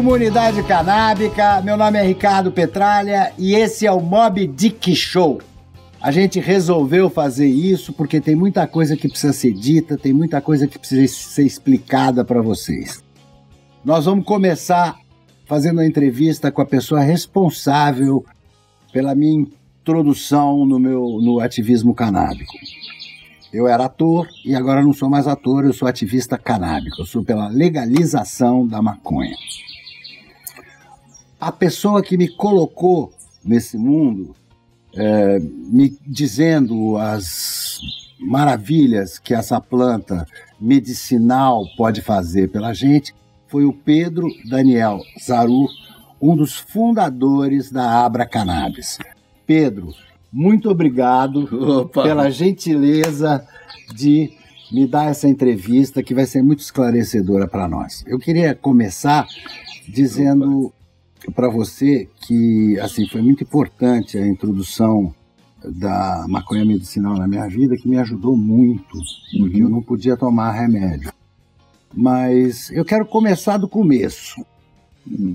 Comunidade canábica. Meu nome é Ricardo Petralha e esse é o Mob Dick Show. A gente resolveu fazer isso porque tem muita coisa que precisa ser dita, tem muita coisa que precisa ser explicada para vocês. Nós vamos começar fazendo a entrevista com a pessoa responsável pela minha introdução no meu no ativismo canábico. Eu era ator e agora não sou mais ator, eu sou ativista canábico. Eu sou pela legalização da maconha. A pessoa que me colocou nesse mundo, é, me dizendo as maravilhas que essa planta medicinal pode fazer pela gente, foi o Pedro Daniel Zaru, um dos fundadores da Abra Cannabis. Pedro, muito obrigado Opa. pela gentileza de me dar essa entrevista que vai ser muito esclarecedora para nós. Eu queria começar dizendo para você que assim foi muito importante a introdução da maconha medicinal na minha vida, que me ajudou muito, porque eu não podia tomar remédio. Mas eu quero começar do começo.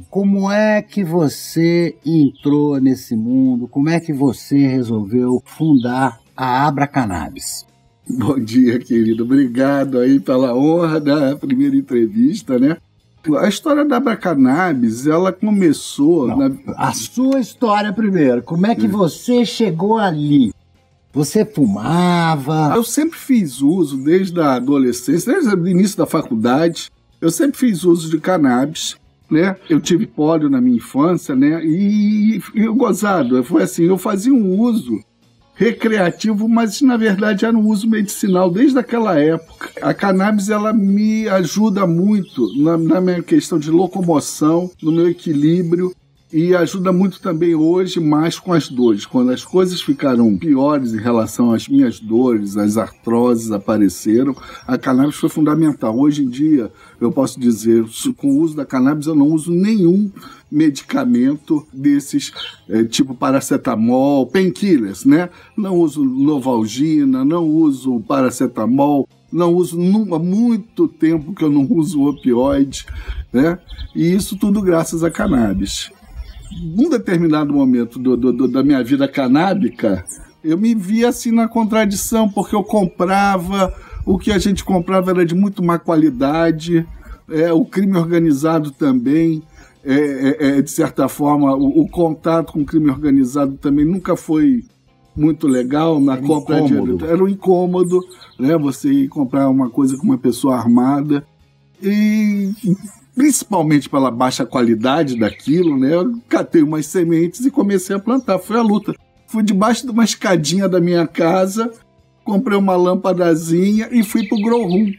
Como é que você entrou nesse mundo? Como é que você resolveu fundar a Abra Cannabis? Bom dia, querido. Obrigado aí pela honra da primeira entrevista, né? A história da Abracannabis, ela começou... Não, na- A sua história primeiro. Como é que você chegou ali? Você fumava? Eu sempre fiz uso, desde a adolescência, desde o início da faculdade, eu sempre fiz uso de cannabis, né? Eu tive pólio na minha infância, né? E, e gozado, foi assim, eu fazia um uso recreativo, mas na verdade era um uso medicinal desde aquela época. A cannabis ela me ajuda muito na, na minha questão de locomoção, no meu equilíbrio e ajuda muito também hoje mais com as dores. Quando as coisas ficaram piores em relação às minhas dores, as artroses apareceram, a cannabis foi fundamental. Hoje em dia, eu posso dizer, com o uso da cannabis, eu não uso nenhum medicamento desses, eh, tipo paracetamol, painkillers, né? Não uso novalgina, não uso paracetamol, não uso há muito tempo que eu não uso opioide, né? E isso tudo graças à cannabis num determinado momento do- do- do- da minha vida canábica, eu me via assim na contradição, porque eu comprava, o que a gente comprava era de muito má qualidade, é, o crime organizado também, é, é, é, de certa forma, o, o contato com o crime organizado também nunca foi muito legal na Era compra incômodo. de era um incômodo, né? Você ir comprar uma coisa com uma pessoa armada e principalmente pela baixa qualidade daquilo, né? Eu catei umas sementes e comecei a plantar. Foi a luta. Fui debaixo de uma escadinha da minha casa, comprei uma lâmpadazinha e fui pro grow room.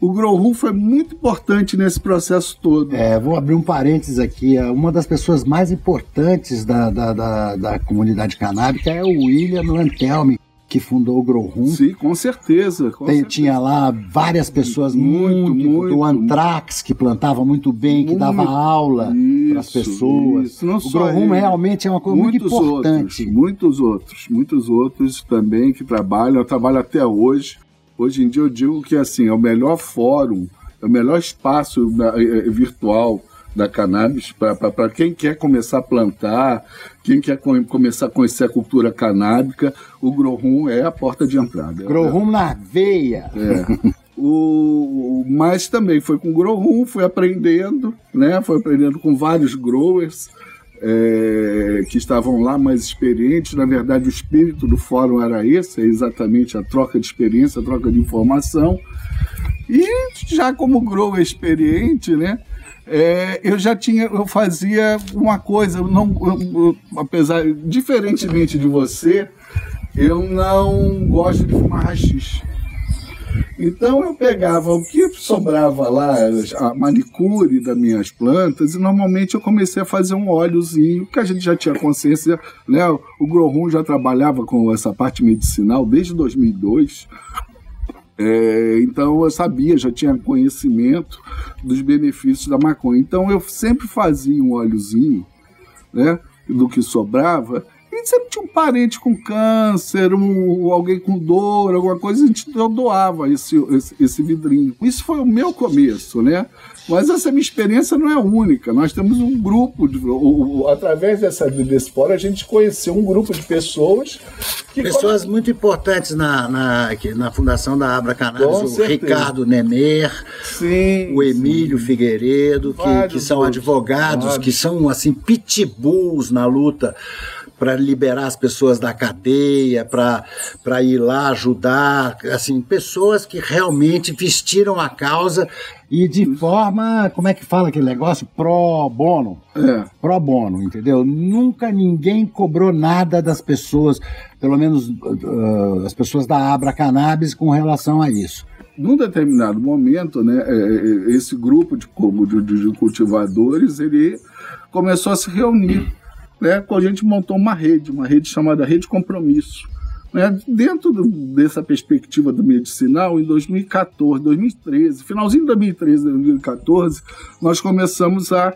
O grow room foi muito importante nesse processo todo. É, vou abrir um parênteses aqui. é, Uma das pessoas mais importantes da, da, da, da comunidade canábica é o William Lantelme, que fundou o Grow Room. Sim, com certeza. com Tem- certeza. tinha lá várias pessoas Muito, muito, muito. do Anthrax que plantava muito bem, que dava Muito. aula para as pessoas. isso. Não o Room ele. realmente é uma coisa muito muitos importante. Outros, muitos outros, muitos outros também que trabalham, eu trabalho até hoje. Hoje em dia eu digo que assim, é o melhor fórum, é o melhor espaço eh, eh, virtual da cannabis para quem quer começar a plantar, quem quer co- começar a conhecer a cultura canábica, o Grow Room é a porta de entrada. Grow Room na veia. É. O, o- mas também foi com Grow Room, fui aprendendo, né? Foi aprendendo com vários growers é, que estavam lá mais experientes. Na verdade, o espírito do fórum era esse, é exatamente a troca de experiência, a troca de informação. E já como grower experiente, né? É, eu já tinha, eu fazia uma coisa, não, eu- eu- apesar, diferentemente de você, eu não gosto de fumar rachixe. Então eu pegava o que sobrava lá, a manicure das minhas plantas, e normalmente eu comecei a fazer um óleozinho, que a gente já tinha consciência, né? O Room já trabalhava com essa parte medicinal desde 2002. É, então eu sabia, já tinha conhecimento dos benefícios da maconha. Então eu sempre fazia um óleozinho, né, do que sobrava e gente sempre tinha um parente com câncer, um, alguém com dor, alguma coisa, a gente doava esse, esse, esse vidrinho. Isso foi o meu começo, né? Mas essa minha experiência não é única. Nós temos um grupo, de, o, o, através dessa, desse fórum, a gente conheceu um grupo de pessoas. pessoas muito importantes na, na, na fundação da Abra Cannabis, o Ricardo Nemer, sim, o Emílio sim. Figueiredo, que, que são advogados, vários. que são assim pitbulls na luta para liberar as pessoas da cadeia, para ir lá ajudar, assim, pessoas que realmente vestiram a causa e de forma, como é que fala aquele negócio? Pro bono. É. Pro bono, entendeu? Nunca ninguém cobrou nada das pessoas, pelo menos uh, as pessoas da Abra Cannabis, com relação a isso num determinado momento, né, é, é, esse grupo de, de, de cultivadores ele começou a se reunir né, a gente montou uma rede, uma rede chamada Rede Compromisso. Né? Dentro do, dessa perspectiva do medicinal, em 2014, 2013, finalzinho de 2013, 2014, nós começamos a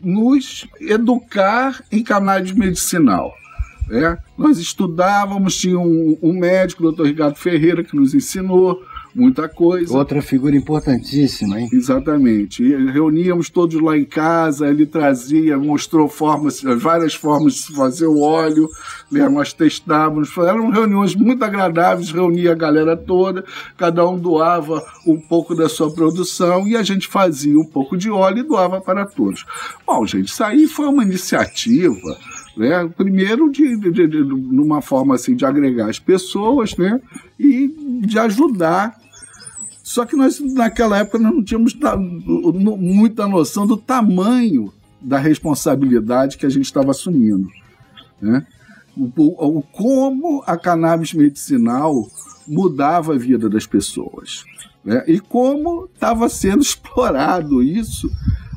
nos educar em canais medicinal. Né? Nós estudávamos, tinha um, um médico, o doutor Ricardo Ferreira, que nos ensinou, muita coisa. Outra figura importantíssima, hein? Exatamente. E reuníamos todos lá em casa, ele trazia, mostrou formas, várias formas de se fazer o óleo, né? nós testávamos, eram reuniões muito agradáveis, reunia a galera toda, cada um doava um pouco da sua produção e a gente fazia um pouco de óleo e doava para todos. Bom, gente, isso aí foi uma iniciativa né? Primeiro, de, de, de, de, numa forma assim de agregar as pessoas, né? E de ajudar só que nós, naquela época, não tínhamos muita noção do tamanho da responsabilidade que a gente estava assumindo. Né? O, o, como a cannabis medicinal mudava a vida das pessoas. Né? E como estava sendo explorado isso,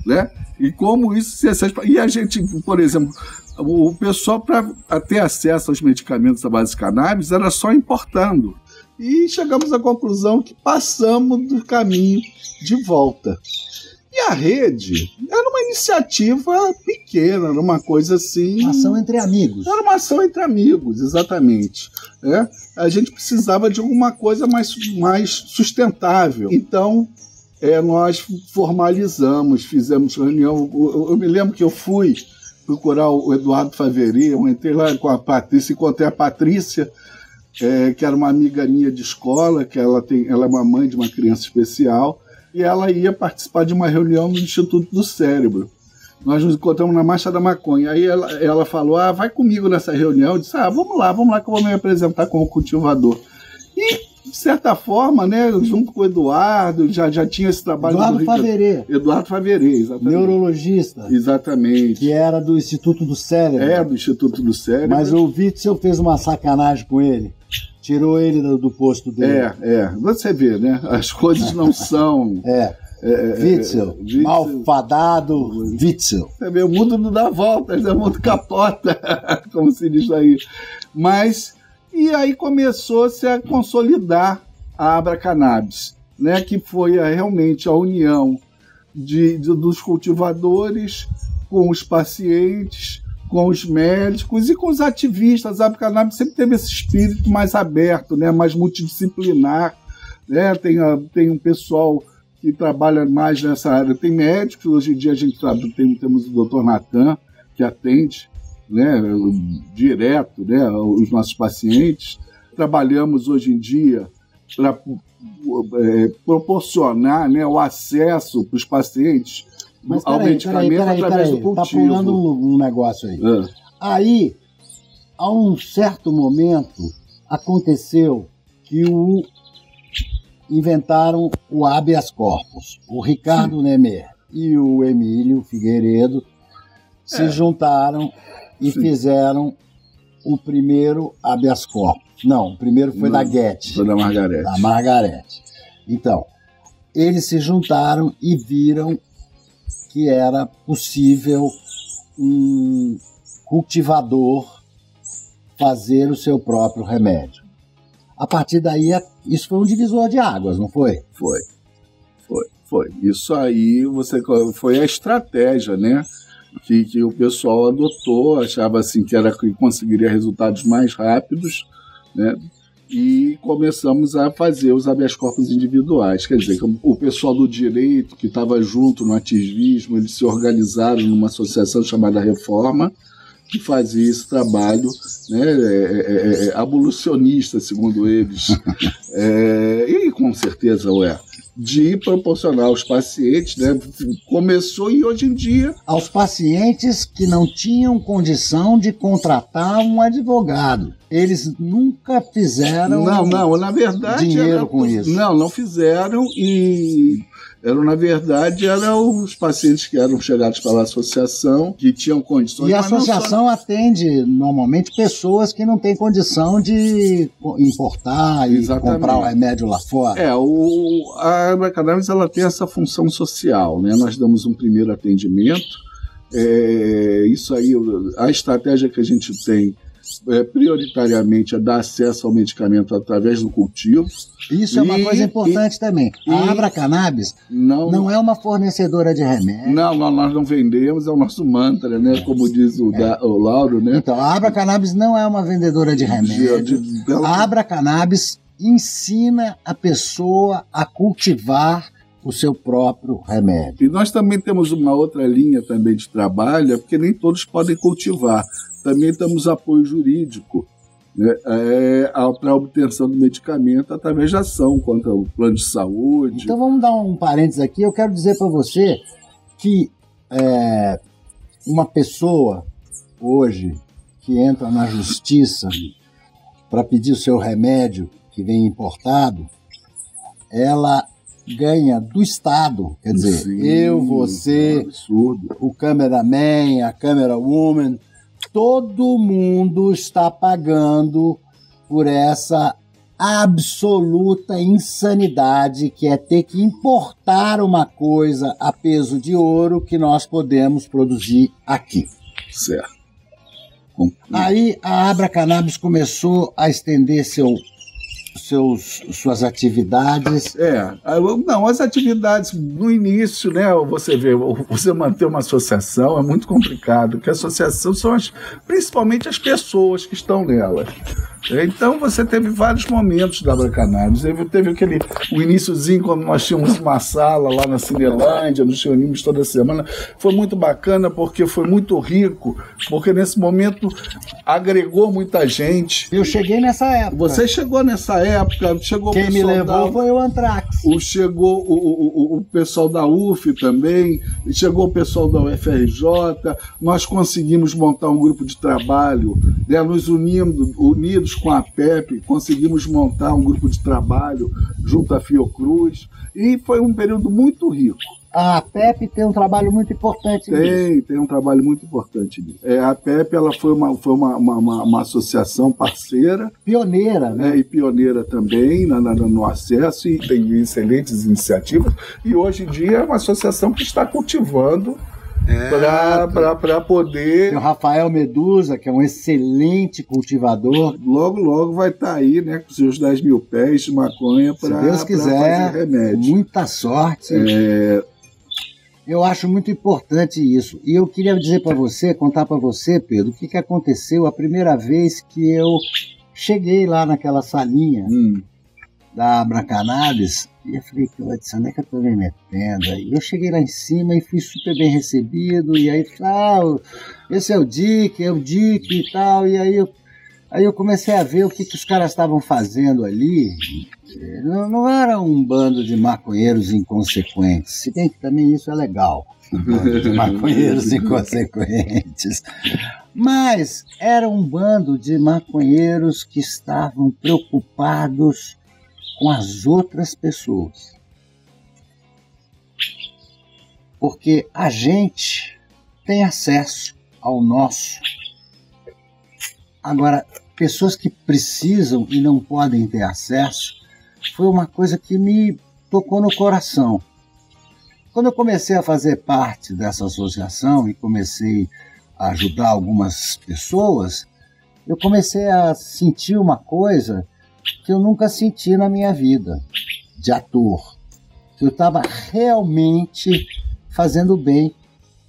né? E como isso E a gente, por exemplo, o pessoal, para ter acesso aos medicamentos à base de cannabis, era só importando e chegamos à conclusão que passamos do caminho de volta. E a rede era uma iniciativa pequena, era uma coisa assim. Uma ação entre amigos. Era uma ação entre amigos, exatamente. É? A gente precisava de alguma coisa mais, mais sustentável. Então, é, nós formalizamos, fizemos reunião. Eu, eu, me lembro que eu fui procurar o Eduardo Faveri, eu entrei lá com a Patrícia, encontrei a Patrícia é, que era uma amiga minha de escola, que ela, tem, ela é uma mãe de uma criança especial, e ela ia participar de uma reunião no Instituto do Cérebro. Nós nos encontramos na Marcha da Maconha. Aí ela, ela falou: Ah, vai comigo nessa reunião. Eu disse: Ah, vamos lá, vamos lá que eu vou me apresentar como cultivador. E, de certa forma, né, junto com o Eduardo, já, já tinha esse trabalho. Eduardo Faverê. Eduardo Faverê, exatamente. Neurologista. Exatamente. Que era do Instituto do Cérebro. É, do Instituto do Cérebro. Mas o Witzel fez uma sacanagem com ele. Tirou ele do, do posto dele. É, é. Você vê, né? As coisas não são. é. É, é, Witzel, é, Witzel, malfadado Witzel. Vê, o mundo não dá voltas, o mundo capota, como se diz aí. Mas, e aí começou-se a consolidar a Abra Cannabis, né, que foi a, realmente a união de, de, dos cultivadores com os pacientes, com os médicos e com os ativistas. A cannabis sempre teve esse espírito mais aberto, né, mais multidisciplinar. Né? Tem, tem um pessoal que trabalha mais nessa área, tem médicos. Hoje em dia a gente tem, temos o doutor Natan, que atende né, direto né, os nossos pacientes. Trabalhamos hoje em dia para é, proporcionar né, o acesso para os pacientes mas ao peraí, medicamento peraí, peraí, através peraí, do tá cultivo. Tá pulando um, um negócio aí. É. Aí, a um certo momento, aconteceu que o inventaram o habeas corpus. O Ricardo Sim. Nemer e o Emílio Figueiredo se é. juntaram e Sim. fizeram o primeiro habeas corpus. Não, o primeiro foi Não, da Guedes. Foi da Margarete. Da Margarete. Então, eles se juntaram e viram que era possível um cultivador fazer o seu próprio remédio. A partir daí, é, isso foi um divisor de águas, não foi? Foi, foi, foi. Isso aí você foi a estratégia, né? Que, que o pessoal adotou, achava assim que era que conseguiria resultados mais rápidos, né? E começamos a fazer os habeas corpus individuais. Quer dizer, o pessoal do direito que estava junto no ativismo, eles se organizaram numa associação chamada Reforma, que fazia esse trabalho né, é, é, é, abolicionista, segundo eles. e com certeza o é de proporcionar aos pacientes, né? Começou e hoje em dia. Aos pacientes que não tinham condição de contratar um advogado. Eles nunca fizeram. Não, não, na verdade. Dinheiro era, com isso. Não, não fizeram e eram, na verdade, eram os pacientes que eram chegados pela associação, que tinham condições. E a associação só... atende, normalmente, pessoas que não têm condição de importar e Exatamente. comprar o remédio lá fora. É, o, a Cannabis ela tem essa função social, né? Nós damos um primeiro atendimento, é, isso aí, a estratégia que a gente tem é, prioritariamente é dar acesso ao medicamento através do cultivo. Isso é uma coisa importante e, também. A Abra Cannabis não, não é uma fornecedora de remédio. Não, nós não vendemos, é o nosso mantra, né? Como diz o, é. da, o Lauro, né? Então, a Abra Cannabis não é uma vendedora de remédio. A Abra Cannabis ensina a pessoa a cultivar o seu próprio remédio. E nós também temos uma outra linha também de trabalho, é porque nem todos podem cultivar também temos apoio jurídico né, é, para a obtenção do medicamento através de ação contra o plano de saúde. Então vamos dar um parênteses aqui. Eu quero dizer para você que é, uma pessoa hoje que entra na justiça para pedir o seu remédio que vem importado, ela ganha do Estado. Quer dizer, Sim, eu, você, é o cameraman, a camera woman, todo mundo está pagando por essa absoluta insanidade que é ter que importar uma coisa a peso de ouro que nós podemos produzir aqui. Certo. Aí a Abra Cannabis começou a estender seu seus, suas atividades? É, não, as atividades no início, né? Você vê, você manter uma associação é muito complicado, porque a associação são as, principalmente as pessoas que estão nela. Então você teve vários momentos da Cannabis. Teve, teve aquele o iníciozinho quando nós tínhamos uma sala lá na Cinelândia, nos reunimos toda semana. Foi muito bacana porque foi muito rico, porque nesse momento agregou muita gente. Eu cheguei nessa época. Você chegou nessa época, chegou Quem me levou da, foi o Antrax. O, chegou o, o, o pessoal da UF também, chegou o pessoal da UFRJ. Nós conseguimos montar um grupo de trabalho, né, nos unindo, unidos com a PEP, conseguimos montar um grupo de trabalho junto à Fiocruz e foi um período muito rico. A PEP tem um trabalho muito importante Tem, nisso. tem um trabalho muito importante nisso. É, a PEP ela foi, uma, foi uma, uma, uma associação parceira. Pioneira, né? É, e pioneira também na, na, no acesso e tem excelentes iniciativas. E hoje em dia é uma associação que está cultivando é, para poder. Tem o Rafael Medusa, que é um excelente cultivador. Logo, logo vai estar tá aí, né, com seus 10 mil pés de maconha para Se Deus quiser, remédio. muita sorte. É... Eu acho muito importante isso. E eu queria dizer para você, contar para você, Pedro, o que, que aconteceu a primeira vez que eu cheguei lá naquela salinha hum. da Abracanabis e eu falei, onde é que eu tô me metendo? Aí eu cheguei lá em cima e fui super bem recebido, e aí, ah, esse é o Dick, é o Dick e tal, e aí eu, aí eu comecei a ver o que, que os caras estavam fazendo ali. Não, não era um bando de maconheiros inconsequentes, se bem que também isso é legal, um bando de maconheiros inconsequentes. Mas era um bando de maconheiros que estavam preocupados com as outras pessoas. Porque a gente tem acesso ao nosso. Agora, pessoas que precisam e não podem ter acesso, foi uma coisa que me tocou no coração. Quando eu comecei a fazer parte dessa associação e comecei a ajudar algumas pessoas, eu comecei a sentir uma coisa que eu nunca senti na minha vida de ator. Eu estava realmente fazendo bem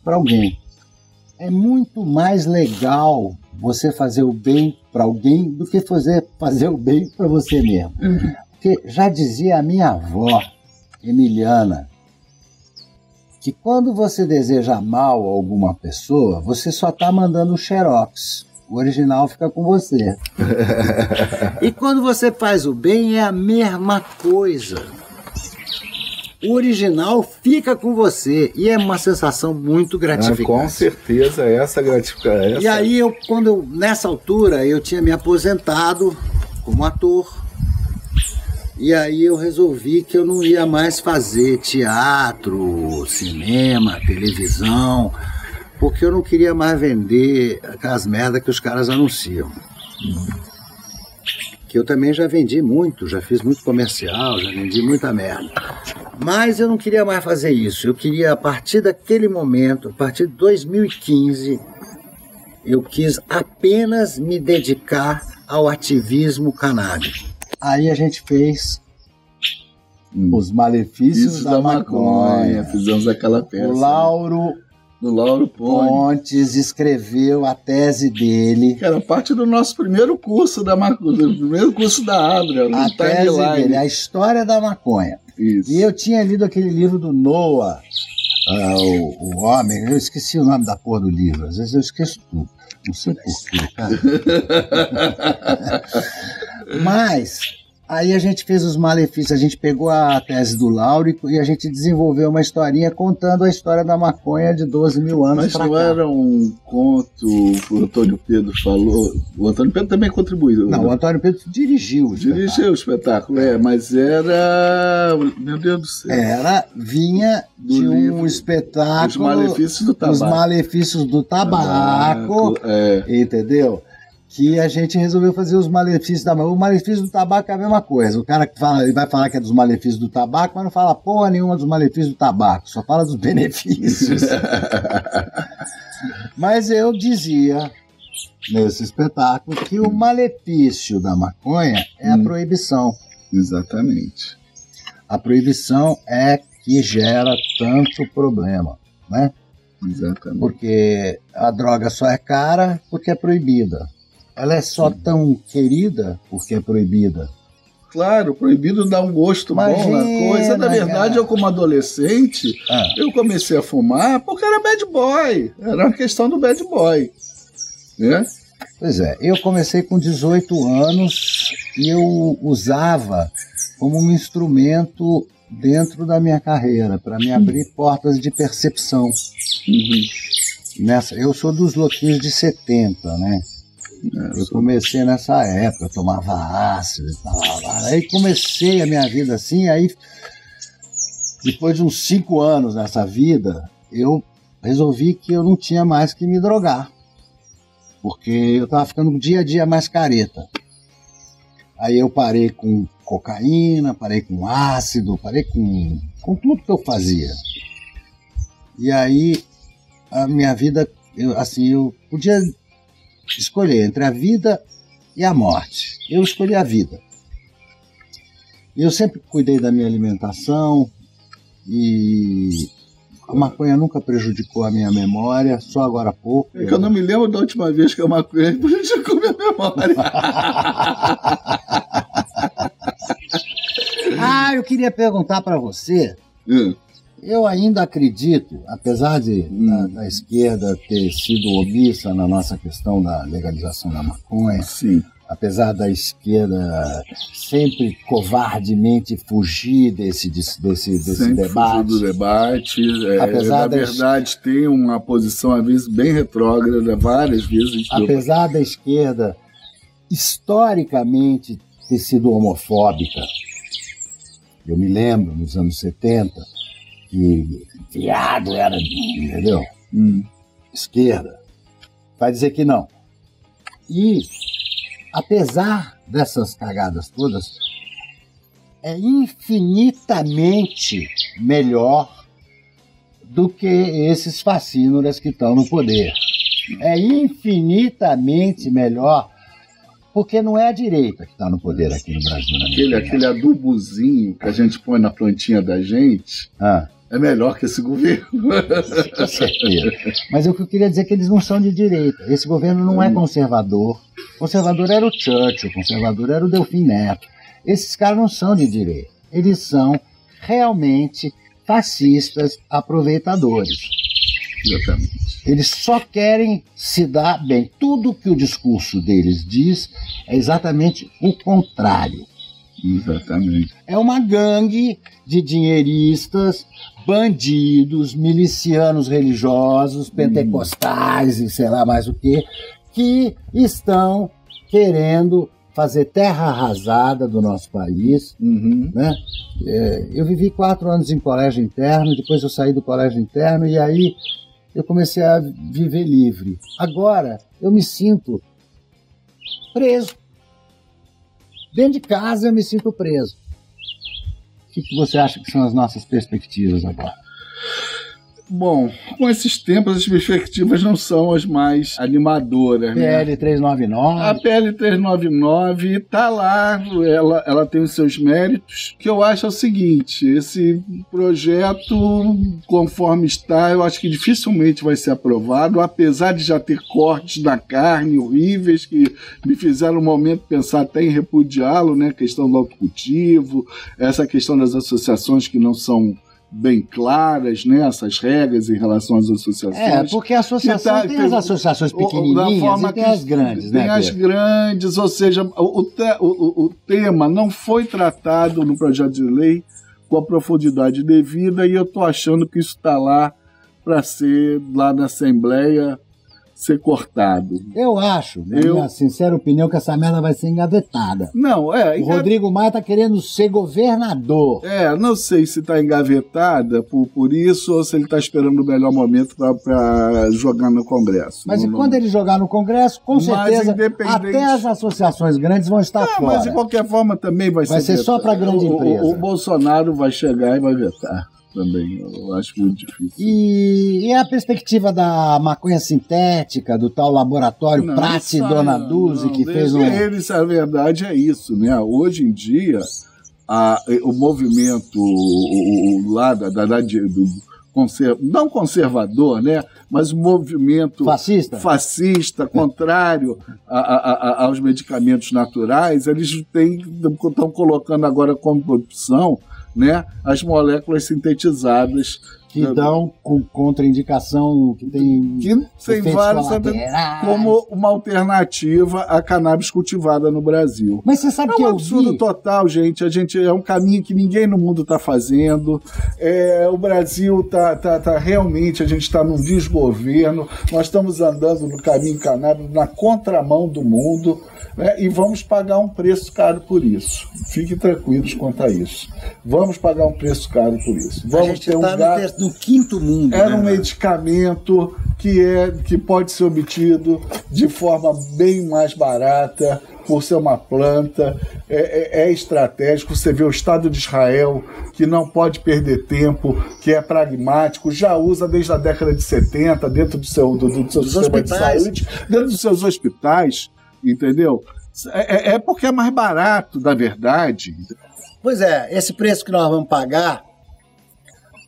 para alguém. é muito mais legal você fazer o bem para alguém do que fazer, fazer o bem para você mesmo. Porque já dizia a minha avó, Emiliana, que quando você deseja mal a alguma pessoa, você só está mandando o xerox. O original fica com você. e quando você faz o bem, é a mesma coisa o original fica com você e é uma sensação muito gratificante. Ah, com certeza, essa gratificação. E aí eu, quando eu, nessa altura, eu tinha me aposentado como ator. E aí eu resolvi que eu não ia mais fazer teatro, cinema, televisão, porque eu não queria mais vender aquelas merdas que os caras anunciam. Que eu também já vendi muito, já fiz muito comercial, já vendi muita merda. Mas eu não queria mais fazer isso. Eu queria, a partir daquele momento, a partir de 2015, eu quis apenas me dedicar ao ativismo canábico. Aí a gente fez hum. Os Malefícios Isso da, da maconha. maconha. Fizemos aquela peça. O Lauro do Lauro Pontes escreveu a tese dele. Que era parte do nosso primeiro curso da maconha, do primeiro curso da Abra, a tese dele, a história da maconha. Isso. E eu tinha lido aquele livro do Noah, uh, o, o homem, eu esqueci o nome da porra do livro, às vezes eu esqueço tudo. Não sei porquê, cara. Mas Aí a gente fez os malefícios, a gente pegou a tese do Lauro e a gente desenvolveu uma historinha contando a história da maconha de 12 mil anos. Mas não cá. era um conto, o Antônio Pedro falou. O Antônio Pedro também contribuiu. Não, né? o Antônio Pedro dirigiu o Dirigiu espetáculo. o espetáculo, é, mas era. Meu Deus do céu. Era, vinha do de livro, um espetáculo. Os malefícios do tabaco. Os malefícios do tabaco. tabaco é. Entendeu? Que a gente resolveu fazer os malefícios da O malefício do tabaco é a mesma coisa. O cara que fala, ele vai falar que é dos malefícios do tabaco, mas não fala porra nenhuma dos malefícios do tabaco, só fala dos benefícios. mas eu dizia nesse espetáculo que o malefício da maconha é hum. a proibição. Exatamente. A proibição é que gera tanto problema, né? Exatamente. Porque a droga só é cara porque é proibida ela é só tão querida porque é proibida. Claro, proibido dá um gosto Imagina, bom na coisa. Na verdade, cara. eu como adolescente, ah. eu comecei a fumar porque era bad boy. Era uma questão do bad boy. Né? Pois é, eu comecei com 18 anos e eu usava como um instrumento dentro da minha carreira, para me abrir portas de percepção. Uhum. Nessa, eu sou dos louquinhos de 70, né? Eu comecei nessa época, tomava ácido e tal. Aí comecei a minha vida assim, aí depois de uns cinco anos nessa vida, eu resolvi que eu não tinha mais que me drogar. Porque eu tava ficando dia a dia mais careta. Aí eu parei com cocaína, parei com ácido, parei com, com tudo que eu fazia. E aí a minha vida, eu, assim, eu podia escolher entre a vida e a morte. Eu escolhi a vida. Eu sempre cuidei da minha alimentação e a maconha nunca prejudicou a minha memória, só agora há pouco. É que eu não me lembro da última vez que a maconha prejudicou minha memória. ah, eu queria perguntar para você. Hum. Eu ainda acredito, apesar de hum. da, da, esquerda ter sido omissa na nossa questão da legalização da maconha, Sim. apesar da esquerda sempre covardemente fugir desse, desse, desse, desse debate. do debate. É, apesar na verdade, tem uma posição, às vezes, bem retrógrada, várias vezes. Apesar da esquerda historicamente ter sido homofóbica, eu me lembro, nos anos 70, que viado era, entendeu? Hum. Esquerda. Vai dizer que não. E, apesar dessas cagadas todas, é infinitamente melhor do que esses fascínoras que estão no poder. É infinitamente melhor porque não é a direita que está no poder aqui no Brasil. aquele, aquele adubozinho que a gente põe na plantinha da gente, ah é melhor que esse governo. Com certeza. Mas o que eu queria dizer é que eles não são de direita. Esse governo não é hum. conservador. Conservador era o Churchill, conservador era o Delfim Neto. Esses caras não são de direita. Eles são realmente fascistas aproveitadores. Exatamente. Eles só querem se dar bem. Tudo que o discurso deles diz é exatamente o contrário. Exatamente. É uma gangue de dinheiristas, bandidos, milicianos religiosos, hum. pentecostais hum. e sei lá mais o que, que estão querendo fazer terra arrasada do nosso país. Uhum. Né? É, eu vivi quatro anos em colégio interno, depois eu saí do colégio interno e aí eu comecei a viver livre. Agora eu me sinto preso. Dentro de casa eu me sinto preso. O que, que você acha que são as nossas perspectivas agora? Bom, com esses tempos as perspectivas não são as mais animadoras. PL né? 399. A PL 399 está lá, ela, ela tem os seus méritos. O que eu acho é o seguinte: esse projeto, conforme está, eu acho que dificilmente vai ser aprovado, apesar de já ter cortes na carne horríveis que me fizeram no momento pensar até em repudiá-lo, né? A questão do autocultivo, essa questão das associações que não são bem claras, né, essas regras em relação às associações. É, porque a associação tá, tem as associações pequenininhas e tem as grandes, tem né? Tem as grandes, ou seja, o, o, o tema não foi tratado no projeto de lei com a profundidade devida e eu estou achando que isso está lá para ser lá na Assembleia ser cortado. Eu acho, na eu... minha sincera opinião, que essa merda vai ser engavetada. Não, é. O Rodrigo Maia tá querendo ser governador. É, não sei se tá engavetada por, por isso ou se ele tá esperando o melhor momento para jogar no Congresso. Mas não, e quando ele jogar no Congresso, com certeza, independente... até as associações grandes vão estar não, fora. Mas de qualquer forma também vai, vai ser. Vai ser só para grande o, empresa. O, o Bolsonaro vai chegar e vai vetar também. Eu acho muito difícil. E, e a perspectiva da maconha sintética, do tal laboratório não, Prati Dona Duzi, que fez um. Eles, a verdade é isso, né? Hoje em dia, a, o movimento o, o, lá da, da, da do, conserv... não conservador, né? mas o movimento fascista, fascista contrário a, a, a, aos medicamentos naturais, eles estão colocando agora como opção né, as moléculas sintetizadas que dão com contraindicação, que tem que tem vários como uma alternativa à cannabis cultivada no Brasil. Mas você sabe é que um eu absurdo vi... total, gente. A gente é um caminho que ninguém no mundo está fazendo. É, o Brasil tá, tá, tá realmente a gente está num desgoverno. Nós estamos andando no caminho cannabis na contramão do mundo né? e vamos pagar um preço caro por isso. Fiquem tranquilos quanto a isso. Vamos pagar um preço caro por isso. Vamos ter um tá gasto... no, quinto mundo. Era né, um medicamento que, é, que pode ser obtido de forma bem mais barata, por ser uma planta, é, é, é, estratégico. Você vê o Estado de Israel, que não pode perder tempo, que é pragmático, já usa desde a década de 70 dentro do seu, do, do seu sistema hospitais. de saúde, dentro dos seus hospitais entendeu? É, é, é porque é mais barato, na verdade. Pois é, esse preço que nós vamos pagar,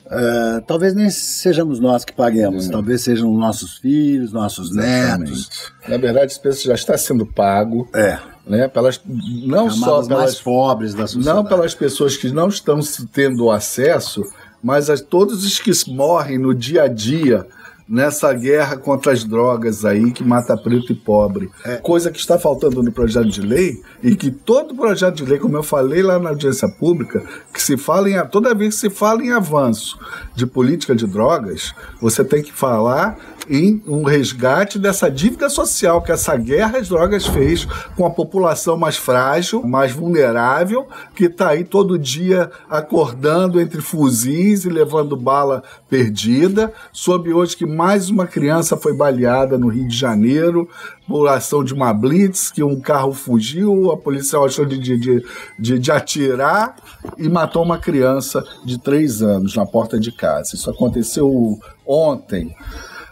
uh, talvez nem sejamos nós que paguemos, é. talvez sejam nossos filhos, nossos Exatamente. netos. Na verdade, esse preço já está sendo pago. É. Né, pelas, não Camadas só pelas mais pobres da sociedade. Não pelas pessoas que não estão tendo acesso, mas a todos os que morrem no dia a dia nessa guerra contra as drogas aí que mata preto e pobre. É. Coisa que está faltando no projeto de lei e que todo projeto de lei, como eu falei lá na audiência pública, que se fala em toda vez que se fala em avanço de política de drogas, você tem que falar em um resgate dessa dívida social que essa guerra às drogas fez com a população mais frágil, mais vulnerável, que está aí todo dia acordando entre fuzis e levando bala perdida, soube hoje que mais uma criança foi baleada no Rio de Janeiro por ação de uma blitz, que um carro fugiu, a polícia achou de, de, de, de atirar e matou uma criança de três anos na porta de casa. Isso aconteceu ontem.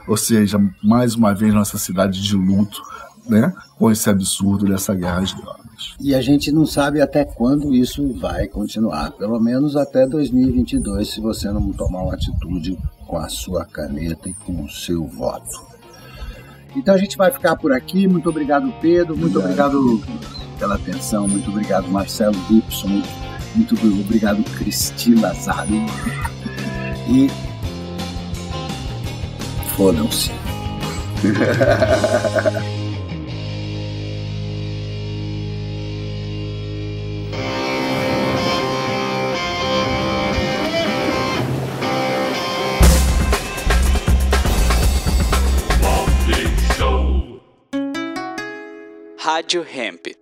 Ou seja, mais uma vez nossa cidade de luto, né, com esse absurdo dessa guerra às drogas. E a gente não sabe até quando isso vai continuar, pelo menos até 2022, se você não tomar uma atitude com a sua caneta e com o seu voto. Então a gente vai ficar por aqui. Muito obrigado, Pedro. Muito obrigado, obrigado pela atenção. Muito obrigado, Marcelo Gibson. Muito obrigado, Cristina Zaro. E fodam-se. Rádio Hemp.